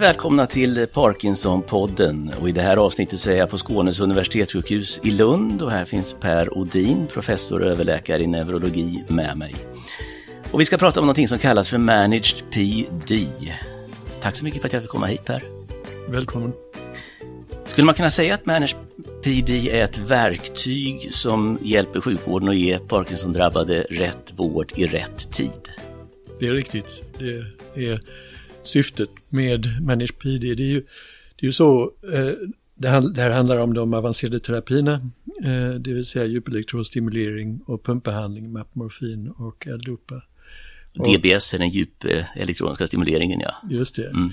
välkomna till Parkinson-podden och i det här avsnittet så är jag på Skånes universitetssjukhus i Lund och här finns Per Odin, professor och överläkare i neurologi med mig. Och vi ska prata om någonting som kallas för Managed PD. Tack så mycket för att jag fick komma hit Per. Välkommen. Skulle man kunna säga att Managed PD är ett verktyg som hjälper sjukvården att ge Parkinson-drabbade rätt vård i rätt tid? Det är riktigt. Det är syftet med Managed PD. Det är ju, det är ju så, eh, det, här handlar om de avancerade terapierna, eh, det vill säga djupelektrodstimulering och pumpbehandling med morfin och L-dopa. DBS är den djupelektroniska stimuleringen, ja. Just det. Mm.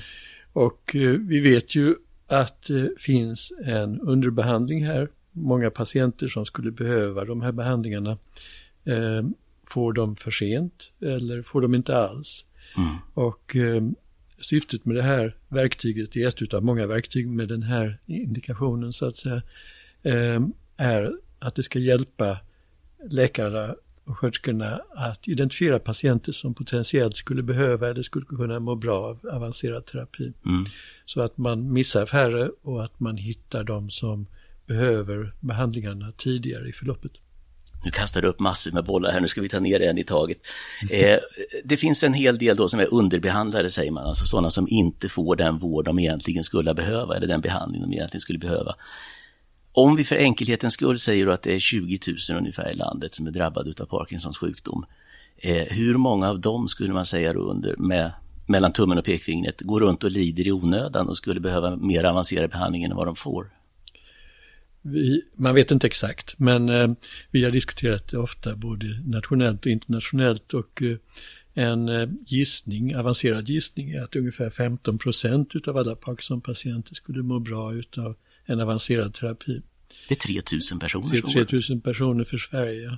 Och eh, vi vet ju att det finns en underbehandling här. Många patienter som skulle behöva de här behandlingarna eh, får de för sent eller får de inte alls. Mm. Och eh, syftet med det här verktyget, det är ett av många verktyg med den här indikationen så att säga, eh, är att det ska hjälpa läkarna och sköterskorna att identifiera patienter som potentiellt skulle behöva eller skulle kunna må bra av avancerad terapi. Mm. Så att man missar färre och att man hittar de som behöver behandlingarna tidigare i förloppet. Nu kastar du upp massor med bollar här, nu ska vi ta ner en i taget. Eh, det finns en hel del då som är underbehandlade säger man, alltså sådana som inte får den vård de egentligen skulle behöva eller den behandling de egentligen skulle behöva. Om vi för enkelhetens skull säger att det är 20 000 ungefär i landet som är drabbade av Parkinsons sjukdom. Eh, hur många av dem skulle man säga då under, med, mellan tummen och pekfingret går runt och lider i onödan och skulle behöva mer avancerad behandling än vad de får? Vi, man vet inte exakt, men eh, vi har diskuterat det ofta både nationellt och internationellt och eh, en eh, gissning, avancerad gissning är att ungefär 15 procent av alla Parkinson-patienter skulle må bra utav en avancerad terapi. Det är 3000 personer. Det är 3000 personer för Sverige.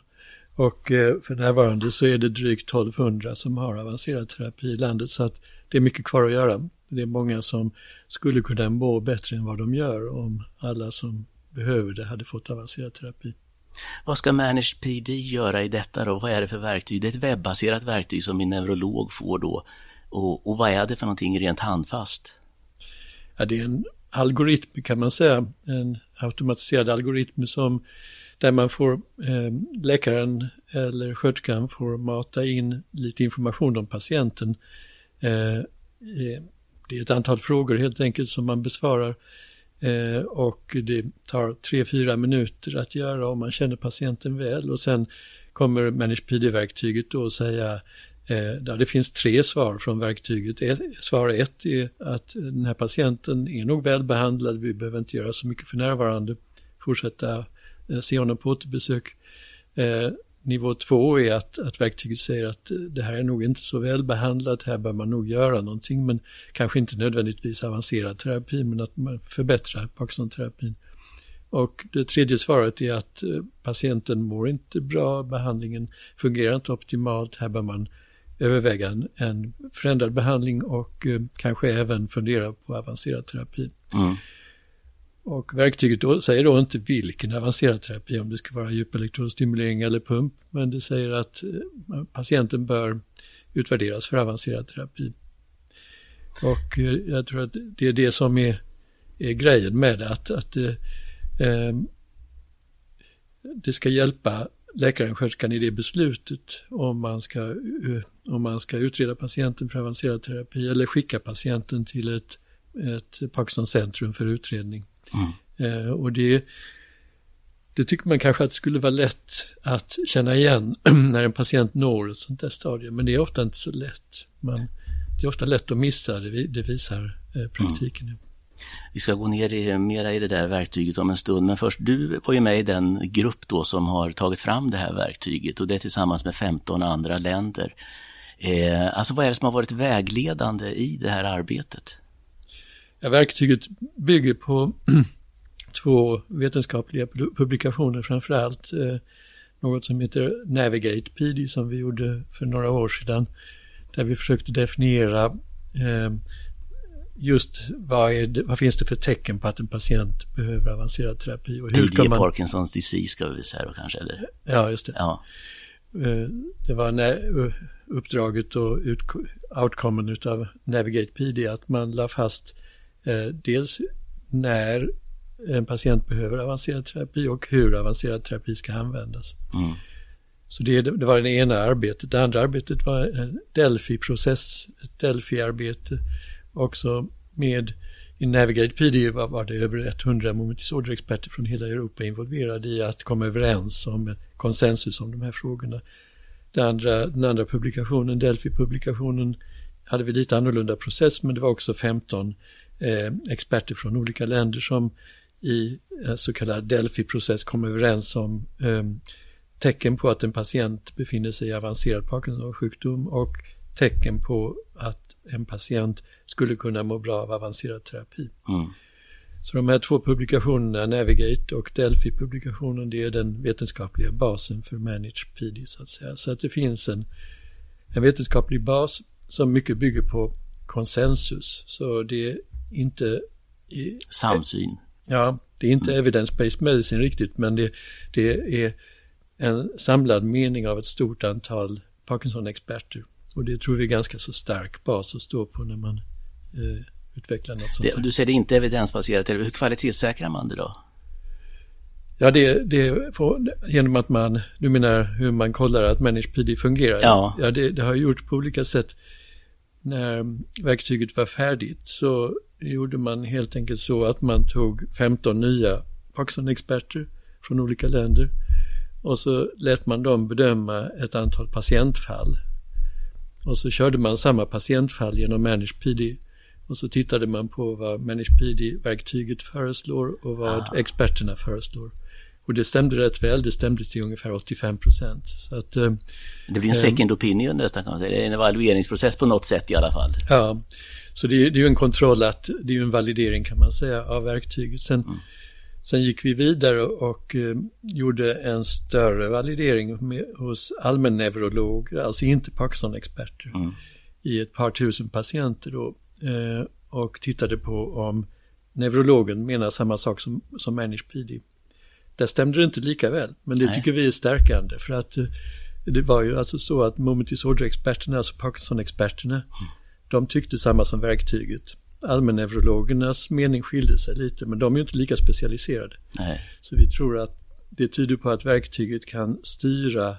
Och eh, för närvarande så är det drygt 1200 som har avancerad terapi i landet så att det är mycket kvar att göra. Det är många som skulle kunna må bättre än vad de gör om alla som behöver det hade fått avancerad terapi. Vad ska Managed PD göra i detta då? Vad är det för verktyg? Det är ett webbaserat verktyg som en neurolog får då. Och, och vad är det för någonting rent handfast? Ja, det är en algoritm kan man säga, en automatiserad algoritm som där man får, eh, läkaren eller sköterskan får mata in lite information om patienten. Eh, det är ett antal frågor helt enkelt som man besvarar eh, och det tar tre, fyra minuter att göra om man känner patienten väl och sen kommer ManagePD-verktyget då säga Eh, där det finns tre svar från verktyget. Svar ett är att den här patienten är nog välbehandlad, vi behöver inte göra så mycket för närvarande, fortsätta eh, se honom på återbesök. Eh, Nivå två är att, att verktyget säger att det här är nog inte så välbehandlat, här bör man nog göra någonting, men kanske inte nödvändigtvis avancerad terapi, men att man förbättrar Parkinson-terapin. Och det tredje svaret är att eh, patienten mår inte bra, behandlingen fungerar inte optimalt, här bör man överväga en, en förändrad behandling och eh, kanske även fundera på avancerad terapi. Mm. Och verktyget då, säger då inte vilken avancerad terapi, om det ska vara djupelektrodstimulering eller pump, men det säger att eh, patienten bör utvärderas för avancerad terapi. Och eh, jag tror att det är det som är, är grejen med det, att, att eh, eh det ska hjälpa läkaren, sköterskan i det beslutet om man, ska, eh, om man ska utreda patienten för avancerad terapi eller skicka patienten till ett, ett Parkinson-centrum för utredning. Mm. Eh, och det, det tycker man kanske att det skulle vara lätt att känna igen när en patient når ett sånt där stadium, men det är ofta inte så lätt. Man, det är ofta lätt att missa, det, det visar eh, praktiken. Mm. Vi ska gå ner i, mera i det där verktyget om en stund, men först, du var ju med i den grupp då som har tagit fram det här verktyget och det är tillsammans med 15 andra länder. Eh, alltså vad är det som har varit vägledande i det här arbetet? Verktyget bygger på två vetenskapliga publikationer framför allt. Eh, något som heter Navigate PD som vi gjorde för några år sedan. Där vi försökte definiera eh, just vad, det, vad, finns det för tecken på att en patient behöver avancerad terapi? Och hur kan man... Parkinsons disease ska vi säga då kanske? Eller? Ja, just det. Ja. det var uppdraget och outcomen av Navigate PD att man la fast dels när en patient behöver avancerad terapi och hur avancerad terapi ska användas. Mm. Så det, det, var det ena arbetet. Det andra arbetet var en Delphi-process, ett Delphi-arbete också med i Navigate PD var, var det över 100 moment experter från hela Europa involverade i att komma överens om konsensus om de här frågorna. Det andra, den andra publikationen, Delphi-publikationen, hade vi lite annorlunda process men det var också 15 eh, experter från olika länder som i en så kallad Delphi-process kom överens om eh, tecken på att en patient befinner sig i avancerad Parkinson-sjukdom och tecken på att en patient skulle kunna må bra av avancerad terapi. Mm. Så de här två publikationerna, Navigate och Delphi-publikationen, det är den vetenskapliga basen för Manage PD så att säga. Så att det finns en, en vetenskaplig bas som mycket bygger på konsensus. Så det inte... I, Samsyn. Ja, det är inte mm. evidence-based medicine riktigt, men det, det är en samlad mening av ett stort antal Parkinson-experter. Och det tror vi är ganska så stark bas att stå på när man eh, utvecklar något sånt. Det, du säger det inte evidensbaserat, hur kvalitetssäkrar man det då? Ja, det, det får, genom att man, du menar hur man kollar att ManagePD fungerar? Ja. Ja, det, det har gjorts på olika sätt. När verktyget var färdigt så gjorde man helt enkelt så att man tog 15 nya Parkinson-experter från olika länder och så lät man dem bedöma ett antal patientfall. Och så körde man samma patientfall genom ManagePD. Och så tittade man på vad ManagePD-verktyget föreslår och vad ah. experterna föreslår. Och det stämde rätt väl, det stämde till ungefär 85 procent. Eh, det blir en second opinion nästan kan man säga, det är en evalueringsprocess på något sätt i alla fall. Ja, så det är, det är ju en kontroll att, det är ju en validering kan man säga av verktyget. Sen, mm. Sen gick vi vidare och eh, gjorde en större validering med, hos allmänneurologer, alltså inte Parkinson-experter, mm. i ett par tusen patienter då, eh, och tittade på om neurologen menar samma sak som, som ManagePD. Där stämde det inte lika väl, men det Nej. tycker vi är stärkande för att eh, det var ju alltså så att moment disorder-experterna, alltså Parkinson-experterna, mm. de tyckte samma som verktyget allmänneurologernas mening skilde sig lite, men de är ju inte lika specialiserade. Nej. Så vi tror att det tyder på att verktyget kan styra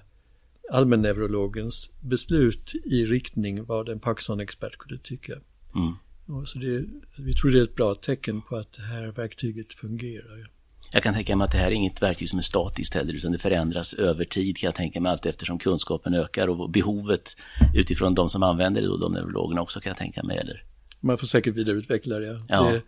allmänneurologens beslut i riktning vad en Parkinson-expert skulle tycka. Mm. så det, vi tror det är ett bra tecken på att det här verktyget fungerar. Jag kan tänka mig att det här är inget verktyg som är statiskt heller, utan det förändras över tid kan jag tänka mig, allt eftersom kunskapen ökar och behovet utifrån de som använder det, då, de neurologerna också kan jag tänka mig, eller? Man får säkert vidareutveckla det. Ja. Det,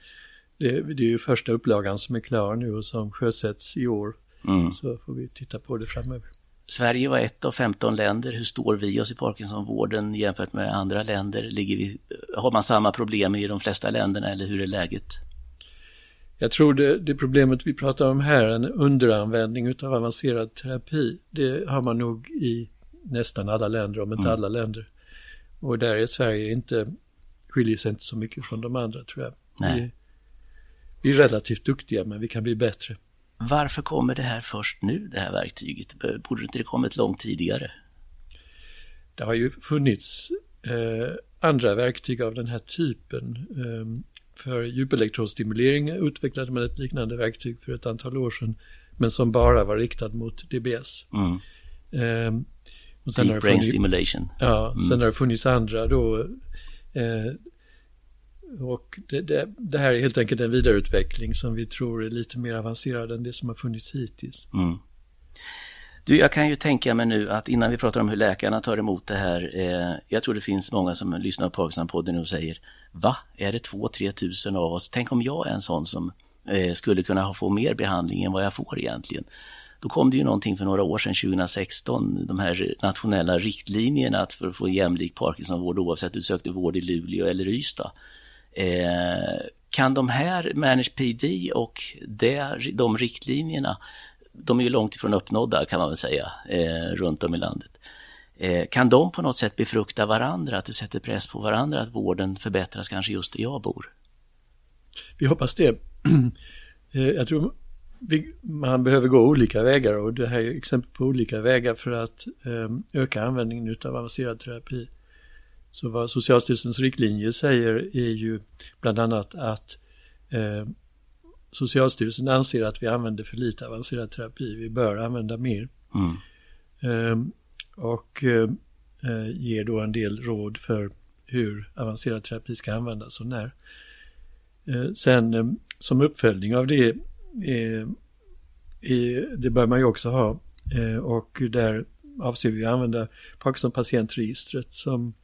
det, det är ju första upplagan som är klar nu och som sjösätts i år. Mm. Så får vi titta på det framöver. Sverige var ett av 15 länder. Hur står vi oss i Parkinsonvården jämfört med andra länder? Ligger vi, har man samma problem i de flesta länderna eller hur är läget? Jag tror det, det problemet vi pratar om här, en underanvändning av avancerad terapi, det har man nog i nästan alla länder, om inte mm. alla länder. Och där är Sverige inte skiljer sig inte så mycket från de andra tror jag. Nej. Vi, vi är relativt duktiga men vi kan bli bättre. Varför kommer det här först nu, det här verktyget? Borde inte det kommit långt tidigare? Det har ju funnits eh, andra verktyg av den här typen. Eh, för djupelektrodsstimulering utvecklade man ett liknande verktyg för ett antal år sedan, men som bara var riktad mot DBS. Mm. Eh, och sen Deep brain funnits, stimulation. Ja, mm. sen har det funnits andra då Eh, och det, det, det, här är helt enkelt en vidareutveckling som vi tror är lite mer avancerad än det som har funnits hittills. Mm. Du, jag kan ju tänka mig nu att innan vi pratar om hur läkarna tar emot det här, eh, jag tror det finns många som lyssnar på Parkinson-podden och säger Va? Är det 2-3 tusen av oss? Tänk om jag är en sån som eh, skulle kunna få mer behandling än vad jag får egentligen. Då kom det ju någonting för några år sedan, 2016, de här nationella riktlinjerna för att få jämlik Parkinsonvård oavsett om du sökte vård i Luleå eller Ystad. Eh, kan de här Manage PD och det, de riktlinjerna, de är ju långt ifrån uppnådda kan man väl säga, eh, runt om i landet. Eh, kan de på något sätt befrukta varandra, att det sätter press på varandra, att vården förbättras kanske just där jag bor? Vi hoppas det. Eh, jag tror vi, man behöver gå olika vägar och det här är exempel på olika vägar för att eh, öka användningen av avancerad terapi. Så vad Socialstyrelsens riktlinjer säger är ju bland annat att eh, Socialstyrelsen anser att vi använder för lite avancerad terapi. Vi bör använda mer. Mm. Eh, och eh, ger då en del råd för hur avancerad terapi ska användas och när. Eh, sen eh, som uppföljning av det, eh, det bör man ju också ha och där avser vi att använda Parkinson-patientregistret som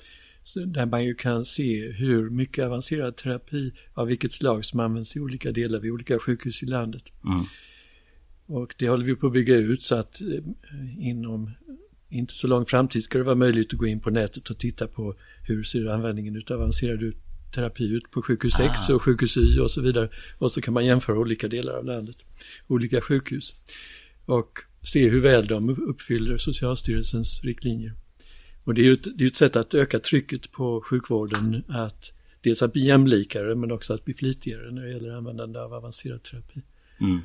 där man ju kan se hur mycket avancerad terapi av vilket slag som används i olika delar vid olika sjukhus i landet. Mm. Och det håller vi på att bygga ut så att inom inte så lång framtid ska det vara möjligt att gå in på nätet och titta på hur ser användningen av avancerad terapi ut på sjukhus X ah. och sjukhus Y och så vidare. Och så kan man jämföra olika delar av landet, olika sjukhus. Och se hur väl de uppfyller Socialstyrelsens riktlinjer. Och det är ju ett, det är ett sätt att öka trycket på sjukvården att dels att bli jämlikare men också att bli flitigare när det gäller användande av avancerad terapi. Mm.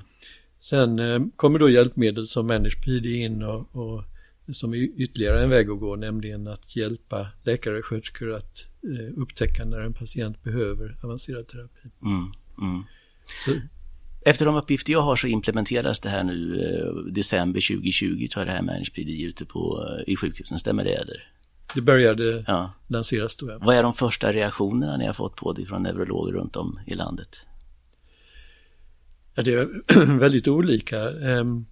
Sen eh, kommer då hjälpmedel som ManagePD in och, och som är ytterligare en väg att gå, nämligen att hjälpa läkare och sköterskor att eh, upptäcka när en patient behöver avancerad terapi. Mm, mm. Så, efter de uppgifter jag har så implementeras det här nu eh, december 2020 tror jag det här ManagePD ute på, eh, i sjukhusen, stämmer det eller? Det började ja. lanseras då. Vad är de första reaktionerna ni har fått på det från neurologer runt om i landet? Ja, det är väldigt olika. Um,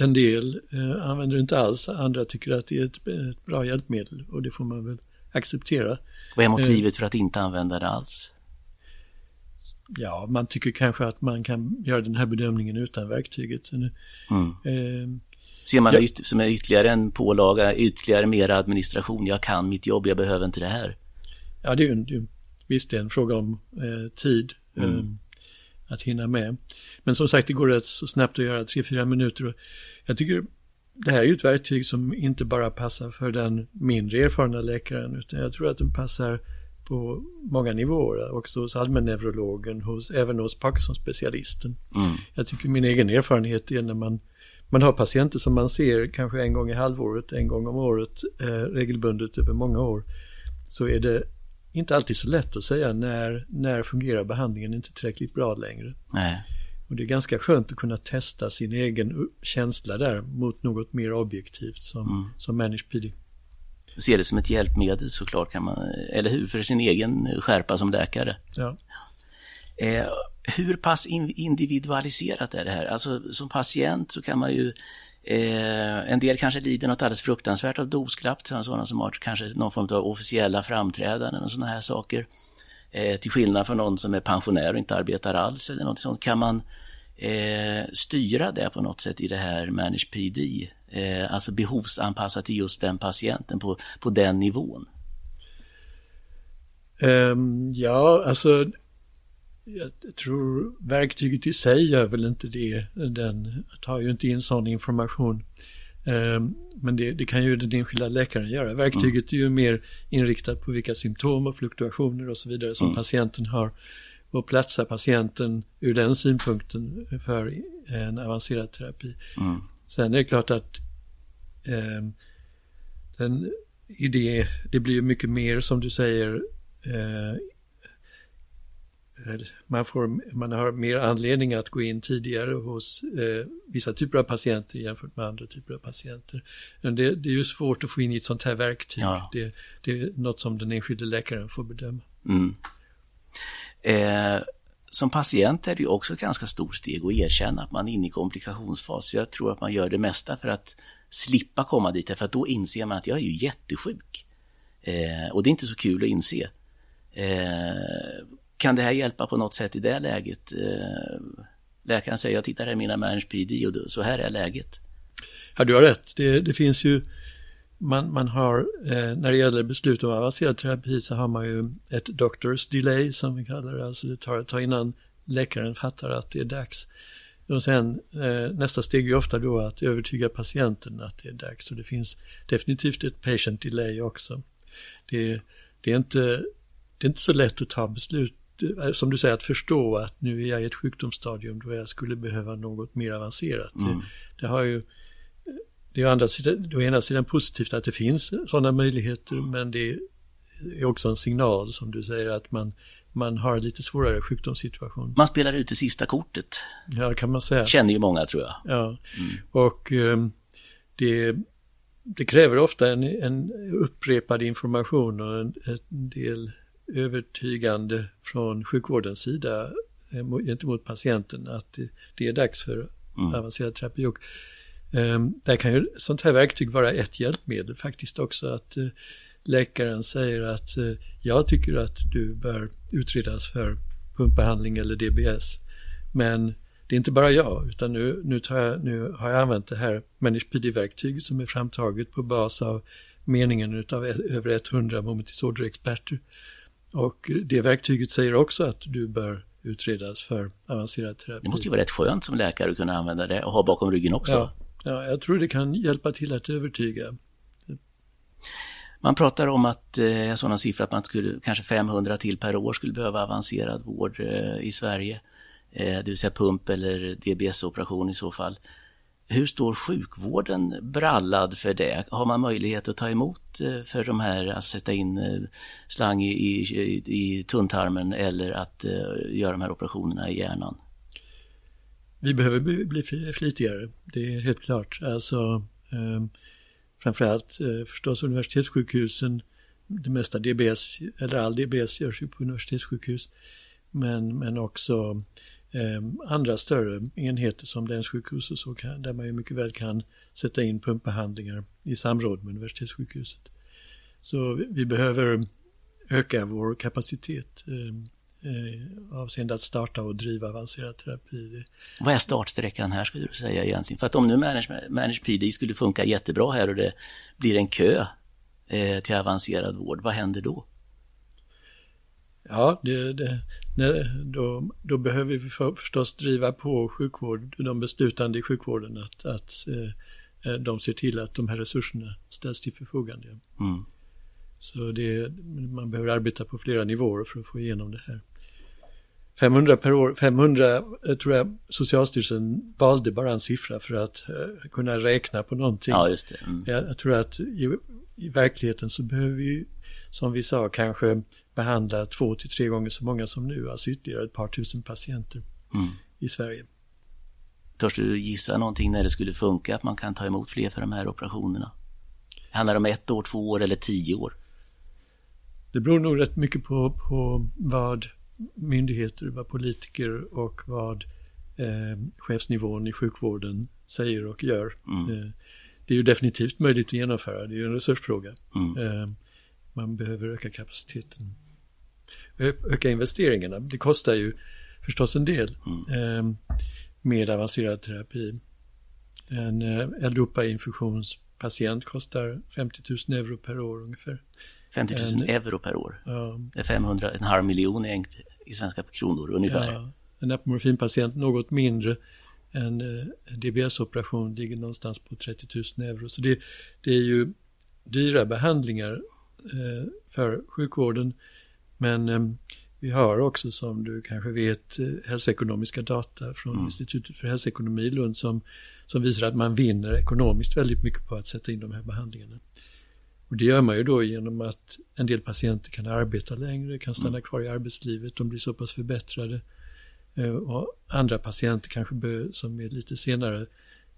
en del eh, använder det inte alls, andra tycker att det är ett, ett, bra hjälpmedel och det får man väl acceptera. Vad är motivet eh, för att inte använda det alls? Ja, man tycker kanske att man kan göra den här bedömningen utan verktyget. Mm. Eh, Ser man ja. det som ytterligare en pålaga, ytterligare mer administration? Jag kan mitt jobb, jag behöver inte det här. Ja, det är ju visst det är en fråga om eh, tid. Mm. Ehm, att hinna med. Men som sagt, det går rätt så snabbt att göra, tre, fyra minuter. Jag tycker det här är ju ett verktyg som inte bara passar för den mindre erfarna läkaren, utan jag tror att den passar på många nivåer, också hos allmänneurologen, hos, även hos Parkinson-specialisten. Mm. Jag tycker min egen erfarenhet är när man, man har patienter som man ser kanske en gång i halvåret, en gång om året, eh, regelbundet över många år, så är det inte alltid så lätt att säga när, när fungerar behandlingen inte tillräckligt bra längre. Nej. Och det är ganska skönt att kunna testa sin egen känsla där mot något mer objektivt som, mm. som ManagePD. Se det som ett hjälpmedel såklart kan man, eller hur, för sin egen skärpa som läkare. Ja. Eh, hur pass individualiserat är det här? Alltså som patient så kan man ju Eh, en del kanske lider något alldeles fruktansvärt av dosklapp, sådana som har kanske någon form av officiella framträdanden och sådana här saker. Eh, till skillnad från någon som är pensionär och inte arbetar alls eller något sånt. Kan man eh, styra det på något sätt i det här Manage PD? Eh, alltså behovsanpassat till just den patienten på, på den nivån? Um, ja, alltså jag tror verktyget i sig gör väl inte det. Den tar ju inte in sån information. Ehm, men det, det, kan ju den enskilda läkaren göra. Verktyget är ju mer inriktat på vilka symptom och fluktuationer och så vidare som mm. patienten har. Och platsar patienten ur den synpunkten för en avancerad terapi. Mm. Sen är det klart att eh, den idé, det blir mycket mer som du säger eh, man, får, man har mer anledning att gå in tidigare hos eh, vissa typer av patienter jämfört med andra typer av patienter. Men det, det är ju svårt att få in i ett sånt här verktyg. Ja. Det, det, är något som den enskilde läkaren får bedöma. Mm. Eh, som patient är det ju också ett ganska stort steg att erkänna att man är inne i komplikationsfas. Jag tror att man gör det mesta för att slippa komma dit, för att då inser man att jag är ju jättesjuk. Eh, och det är inte så kul att inse. Eh, kan det här hjälpa på något sätt i det läget? Eh, läkaren säger, jag tittar här i mina Manage PD och så här är läget. Ja, du har rätt. Det, det finns ju, man, man har, eh, när det gäller beslut om avancerad terapi så har man ju ett doctors delay som vi kallar det. Alltså det tar ett tag innan läkaren fattar att det är dags. Och sen eh, nästa steg är ofta då att övertyga patienten att det är dags. Och det finns definitivt ett patient delay också. Det, det, är, inte, det är inte så lätt att ta beslut som du säger, att förstå att nu är jag i ett sjukdomsstadium då jag skulle behöva något mer avancerat. Mm. Det, det, har ju, det är å andra sidan, å ena sidan positivt att det finns sådana möjligheter, men det är också en signal som du säger att man, man har lite svårare sjukdomssituation. Man spelar ut det sista kortet. Ja, kan man säga. Känner ju många tror jag. Ja, mm. och um, det, det kräver ofta en, en upprepad information och en, en del övertygande från sjukvårdens sida eh, gentemot patienten att det är dags för mm. avancerad terapi. Och, där kan ju sånt här verktyg vara ett hjälpmedel faktiskt också. Att uh, läkaren säger att uh, jag tycker att du bör utredas för pumpbehandling eller DBS. Men det är inte bara jag, utan nu, nu, jag, nu har jag använt det här ManagePD-verktyget som är framtaget på bas av meningen av över 100 momentdisorder-experter. Och det verktyget säger också att du bör utredas för avancerad terapi. Det måste ju vara rätt skönt som läkare att kunna använda det och ha bakom ryggen också. Ja, ja jag tror det kan hjälpa till att övertyga. Man pratar om att, eh, sådana siffror att man skulle, kanske 500 till per år skulle behöva avancerad vård eh, i Sverige. Eh, det vill säga pump eller DBS-operation i så fall. Hur står sjukvården brallad för det? Har man möjlighet att ta emot eh, för de här, att sätta in eh, slang i, i, i tunntarmen eller att eh, göra de här operationerna i hjärnan? Vi behöver bli, bli flitigare, det är helt klart. Alltså, eh, framförallt eh, förstås universitetssjukhusen, det mesta DBS, eller all DBS görs ju på universitetssjukhus, men, men också eh, andra större enheter som länssjukhus och så, kan, där man ju mycket väl kan sätta in pumpbehandlingar i samråd med universitetssjukhuset. Så vi, vi behöver öka vår kapacitet eh, eh, avseende att starta och driva avancerad terapi. Vad är startsträckan här skulle du säga egentligen? För att om nu Manage, Manage PD skulle funka jättebra här och det blir en kö eh, till avancerad vård, vad händer då? Ja, det, det, nej, då, då behöver vi för, förstås driva på sjukvård, de beslutande i sjukvården att, att eh, eh, de ser till att de här resurserna ställs till förfogande. Mm. Så det, man behöver arbeta på flera nivåer för att få igenom det här. 500 per år, 500 eh, tror jag Socialstyrelsen valde bara en siffra för att uh, kunna räkna på någonting. Ja, just det. Mm. Jag, jag, tror att i, i verkligheten så behöver vi, som vi sa, kanske behandla två till tre gånger så många som nu, alltså ytterligare ett par tusen patienter mm. i Sverige. Törs du gissa någonting när det skulle funka, att man kan ta emot fler för de här operationerna? Handlar det om ett år, två år eller tio år? Det beror nog rätt mycket på, på vad myndigheter, vad politiker och vad eh, chefsnivån i sjukvården säger och gör. Mm. Eh, det är ju definitivt möjligt att genomföra, det är ju en resursfråga. Mm. Eh, man behöver öka kapaciteten öka investeringarna. Det kostar ju förstås en del mm. eh, med avancerad terapi. En eh, L-dopa-infusionspatient kostar 50 000 euro per år ungefär. 50 000 en, euro per år? Ja. Det är 500, en halv miljon i, i svenska kronor ungefär. Ja, en apomorfinpatient något mindre. En eh, DBS-operation ligger någonstans på 30 000 euro. Så det, det är ju dyra behandlingar eh, för sjukvården. Men eh, vi har också som du kanske vet eh, hälsoekonomiska data från mm. Institutet för hälsoekonomi i Lund som, som visar att man vinner ekonomiskt väldigt mycket på att sätta in de här behandlingarna. Och det gör man ju då genom att en del patienter kan arbeta längre, kan stanna mm. kvar i arbetslivet, de blir så pass förbättrade. Eh, och andra patienter kanske som är lite senare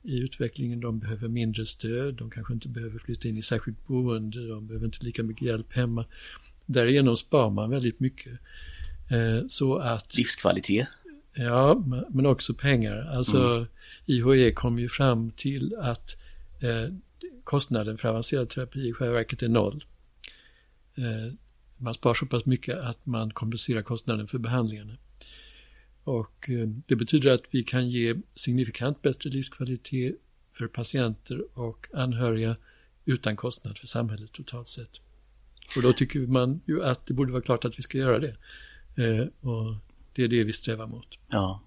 i utvecklingen, de behöver mindre stöd, de kanske inte behöver flytta in i särskilt boende, de behöver inte lika mycket hjälp hemma. Därigenom spar man väldigt mycket. Eh, så att, Livskvalitet. Ja, men också pengar. Alltså mm. IHE kom ju fram till att eh, kostnaden för avancerad terapi i själva verket är noll. Eh, man spar så pass mycket att man kompenserar kostnaden för behandlingarna. Och eh, det betyder att vi kan ge signifikant bättre livskvalitet för patienter och anhöriga utan kostnad för samhället totalt sett. Och då tycker man ju att det borde vara klart att vi ska göra det. Eh, och det är det vi strävar mot. Ja,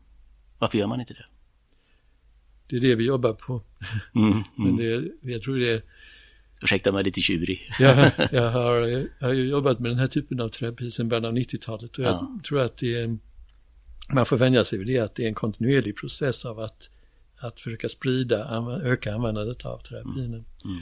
varför gör man inte det? Det är det vi jobbar på. Mm, mm. Men det, jag tror det är, Ursäkta mig lite tjurig. jag, jag, har, jag har jobbat med den här typen av terapi sedan början av 90-talet och jag ja. tror att det är, man får vänja sig vid det, att det är en kontinuerlig process av att, att försöka sprida, öka användandet av terapin. Mm. Mm.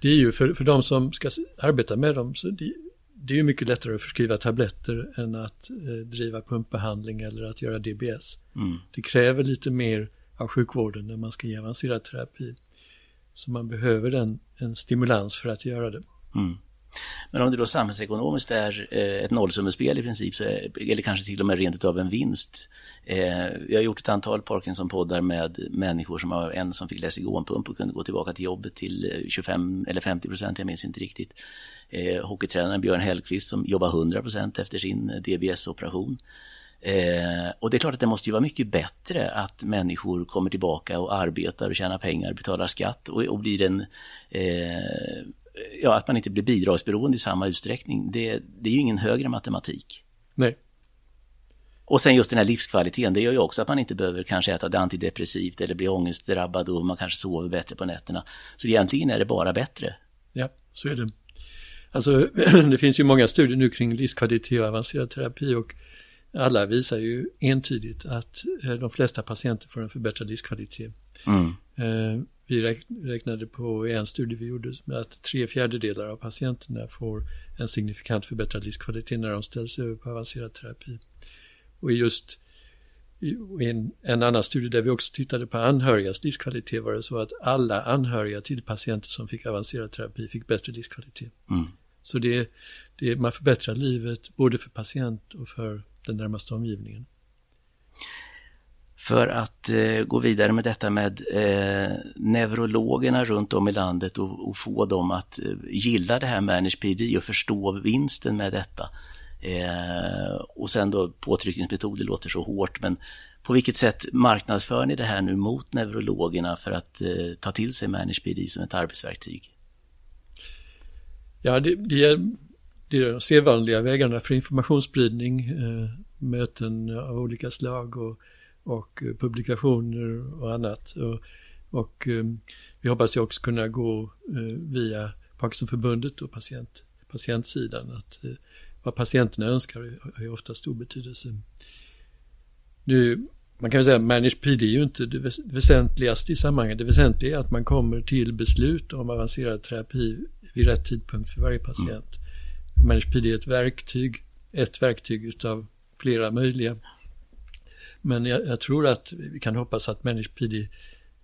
Det är ju för, för de som ska arbeta med dem, så det, det är ju mycket lättare att förskriva tabletter än att eh, driva pumpbehandling eller att göra DBS. Mm. Det kräver lite mer av sjukvården när man ska ge avancerad terapi. Så man behöver en, en stimulans för att göra det. Mm. Men om det då samhällsekonomiskt är eh, ett nollsummespel i princip, så är, eller kanske till och med rent utav en vinst. Eh, har gjort ett antal Parkinson-poddar med människor som har en som fick lesigonpump och kunde gå tillbaka till jobbet till eh, 25 eller 50 procent, jag minns inte riktigt. Eh, hockeytränaren Björn Hellqvist som jobbar 100 procent efter sin eh, DBS-operation. Eh, och det är klart att det måste ju vara mycket bättre att människor kommer tillbaka och arbetar och tjänar pengar, betalar skatt och, och blir en eh, ja, att man inte blir bidragsberoende i samma utsträckning. Det, det är ju ingen högre matematik. Nej. Och sen just den här livskvaliteten, det gör ju också att man inte behöver kanske äta det antidepressivt eller bli ångestdrabbad och man kanske sover bättre på nätterna. Så egentligen är det bara bättre. Ja, så är det. Alltså, det finns ju många studier nu kring livskvalitet och avancerad terapi och alla visar ju entydigt att eh, de flesta patienter får en förbättrad livskvalitet. Mm. Eh, vi räknade på en studie vi gjorde med att tre fjärdedelar av patienterna får en signifikant förbättrad livskvalitet när de ställs över på avancerad terapi. Och just i en, en annan studie där vi också tittade på anhörigas livskvalitet var det så att alla anhöriga till patienter som fick avancerad terapi fick bättre livskvalitet. Mm. Så det, det, man förbättrar livet både för patient och för den närmaste omgivningen. För att eh, gå vidare med detta med eh, neurologerna runt om i landet och, och få dem att eh, gilla det här Manage PD och förstå vinsten med detta. Eh, och sen då påtryckningsmetoder låter så hårt men på vilket sätt marknadsför ni det här nu mot neurologerna för att eh, ta till sig Manage PD som ett arbetsverktyg? Ja, det, det, är, det är de sedvanliga vägarna för informationsspridning, eh, möten av olika slag och, och publikationer och annat. Och, och eh, vi hoppas ju också kunna gå eh, via Parkinsonförbundet och patient, patientsidan. Att, vad patienterna önskar har ju ofta stor betydelse. Nu, man kan ju säga att Manage PD är ju inte det väsentligaste i sammanhanget. Det väsentliga är att man kommer till beslut om avancerad terapi vid rätt tidpunkt för varje patient. Mm. Manage PD är ett verktyg, ett verktyg utav flera möjliga. Men jag, jag, tror att vi kan hoppas att Manage PD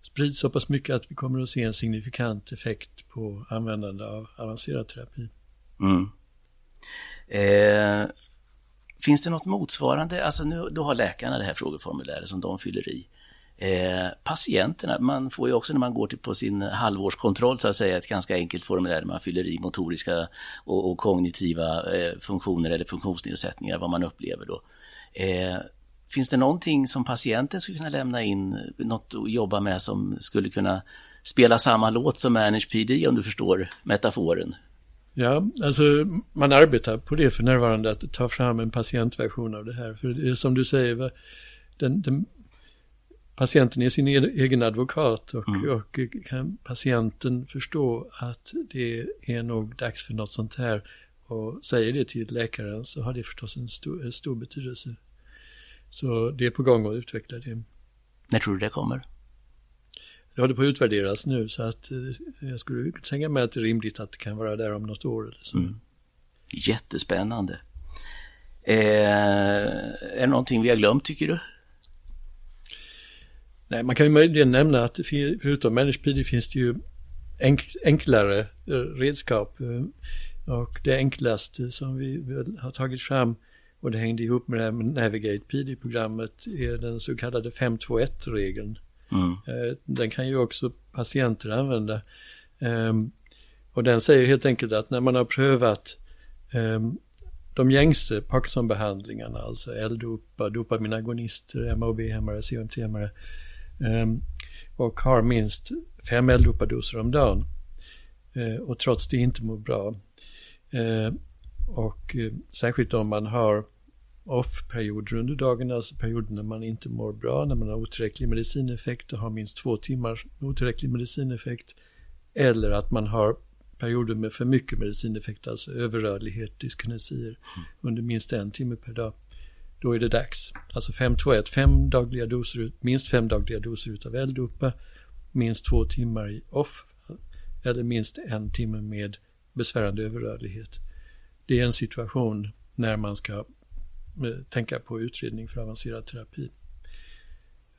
sprids så pass mycket att vi kommer att se en signifikant effekt på användande av avancerad terapi. Mm. Eh, finns det något motsvarande, alltså nu då har läkarna det här frågeformuläret som de fyller i. Eh, patienterna, man får ju också när man går till på sin halvårskontroll så att säga ett ganska enkelt formulär där man fyller i motoriska och, och kognitiva eh, funktioner eller funktionsnedsättningar, vad man upplever då. Eh, finns det någonting som patienten skulle kunna lämna in, något att jobba med som skulle kunna spela samma låt som Manage PD om du förstår metaforen? Ja, alltså man arbetar på det för närvarande att ta fram en patientversion av det här. För det är som du säger, den, den patienten är sin egen advokat och, mm. och kan patienten förstå att det är nog dags för något sånt här och säger det till läkaren så har det förstås en stor, stor betydelse. Så det är på gång att utveckla det. När tror du det kommer? Det håller på att utvärderas nu så att eh, jag skulle tänka mig att det är rimligt att det kan vara där om något år eller så. Mm. Jättespännande. Eh, är det någonting vi har glömt tycker du? Nej, man kan ju möjligen nämna att förutom ManagePD finns det ju enk enklare eh, redskap. Eh, och det enklaste som vi har tagit fram och det hängde ihop med det här Navigate PD-programmet är den så kallade 521-regeln. Mm. Eh, den kan ju också patienter använda. Ehm, och den säger helt enkelt att när man har prövat ehm, de gängse Parkinson-behandlingarna, alltså L-dopa, dopaminagonister, MAB-hämmare, CMT-hämmare, och har minst fem L-dopadoser om dagen eh, och trots det inte mår bra. Ehm, och eh, särskilt om man har off-perioder under dagen, alltså perioder när man inte mår bra, när man har otillräcklig medicineffekt och har minst två timmar otillräcklig medicineffekt. Eller att man har perioder med för mycket medicineffekt, alltså överrörlighet, dyskinesier, mm. under minst en timme per dag, då är det dags. Alltså 521, fem dagliga doser, minst fem dagliga doser utav L-dopa, minst två timmar i off, eller minst en timme med besvärande överrörlighet. Det är en situation när man ska eh, tänka på utredning för avancerad terapi.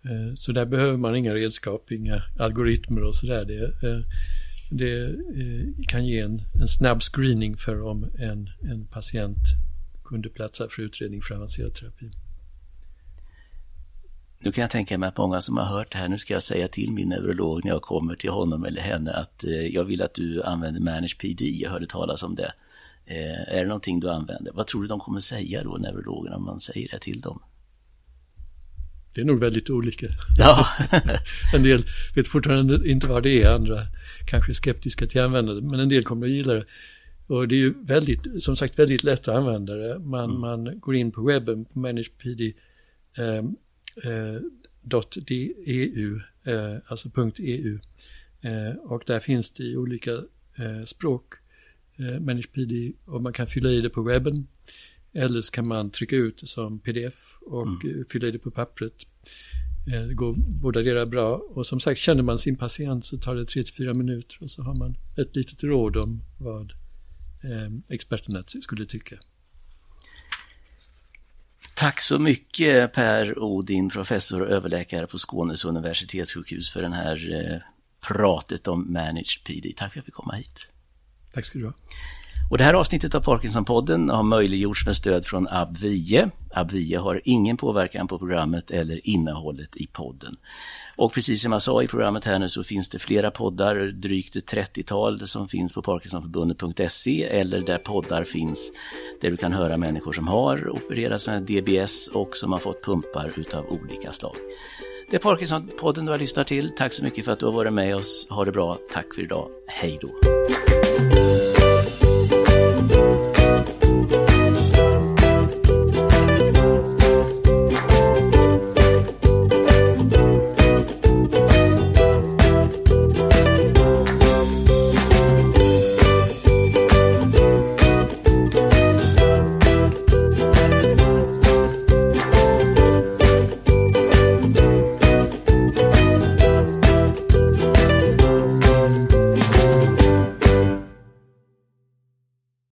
Eh, så där behöver man inga redskap, inga algoritmer och sådär. Det, eh, det kan ge en, en snabb screening för om en, en patient kunde platsa för utredning för avancerad terapi. Nu kan jag tänka mig att många som har hört det här, nu ska jag säga till min neurolog när jag kommer till honom eller henne att eh, jag vill att du använder Manage PD, jag hörde talas om det. Eh, är det någonting du använder? Vad tror du de kommer säga då, neurologerna, om man säger det till dem? Det är nog väldigt olika. Ja. en del vet fortfarande inte vad det är, andra kanske är skeptiska till användande, men en del kommer att gilla det. Och det är ju väldigt, som sagt väldigt lätt att använda det. Man, mm. man går in på webben på ManagePD eh, eh, .eu, eh, alltså .eu. Eh, och där finns det i olika eh, språk, eh, ManagePD, och man kan fylla i det på webben. Eller så kan man trycka ut det som pdf och mm. fylla i det på pappret. Det går båda bra och som sagt känner man sin patient så tar det 3-4 minuter och så har man ett litet råd om vad experterna skulle tycka. Tack så mycket Per Odin, professor och överläkare på Skånes universitetssjukhus för den här eh, pratet om Managed PD. Tack för att jag fick komma hit. Tack ska du ha. Och det här avsnittet av Parkinson-podden har möjliggjorts med stöd från Abvie. Abvie har ingen påverkan på programmet eller innehållet i podden. Och precis som jag sa i programmet här nu så finns det flera poddar, drygt ett 30-tal som finns på Parkinsonförbundet.se eller där poddar finns där du kan höra människor som har opererats med DBS och som har fått pumpar utav olika slag. Det är Parkinson-podden du har lyssnat till. Tack så mycket för att du har varit med oss. Ha det bra. Tack för idag. Hej då.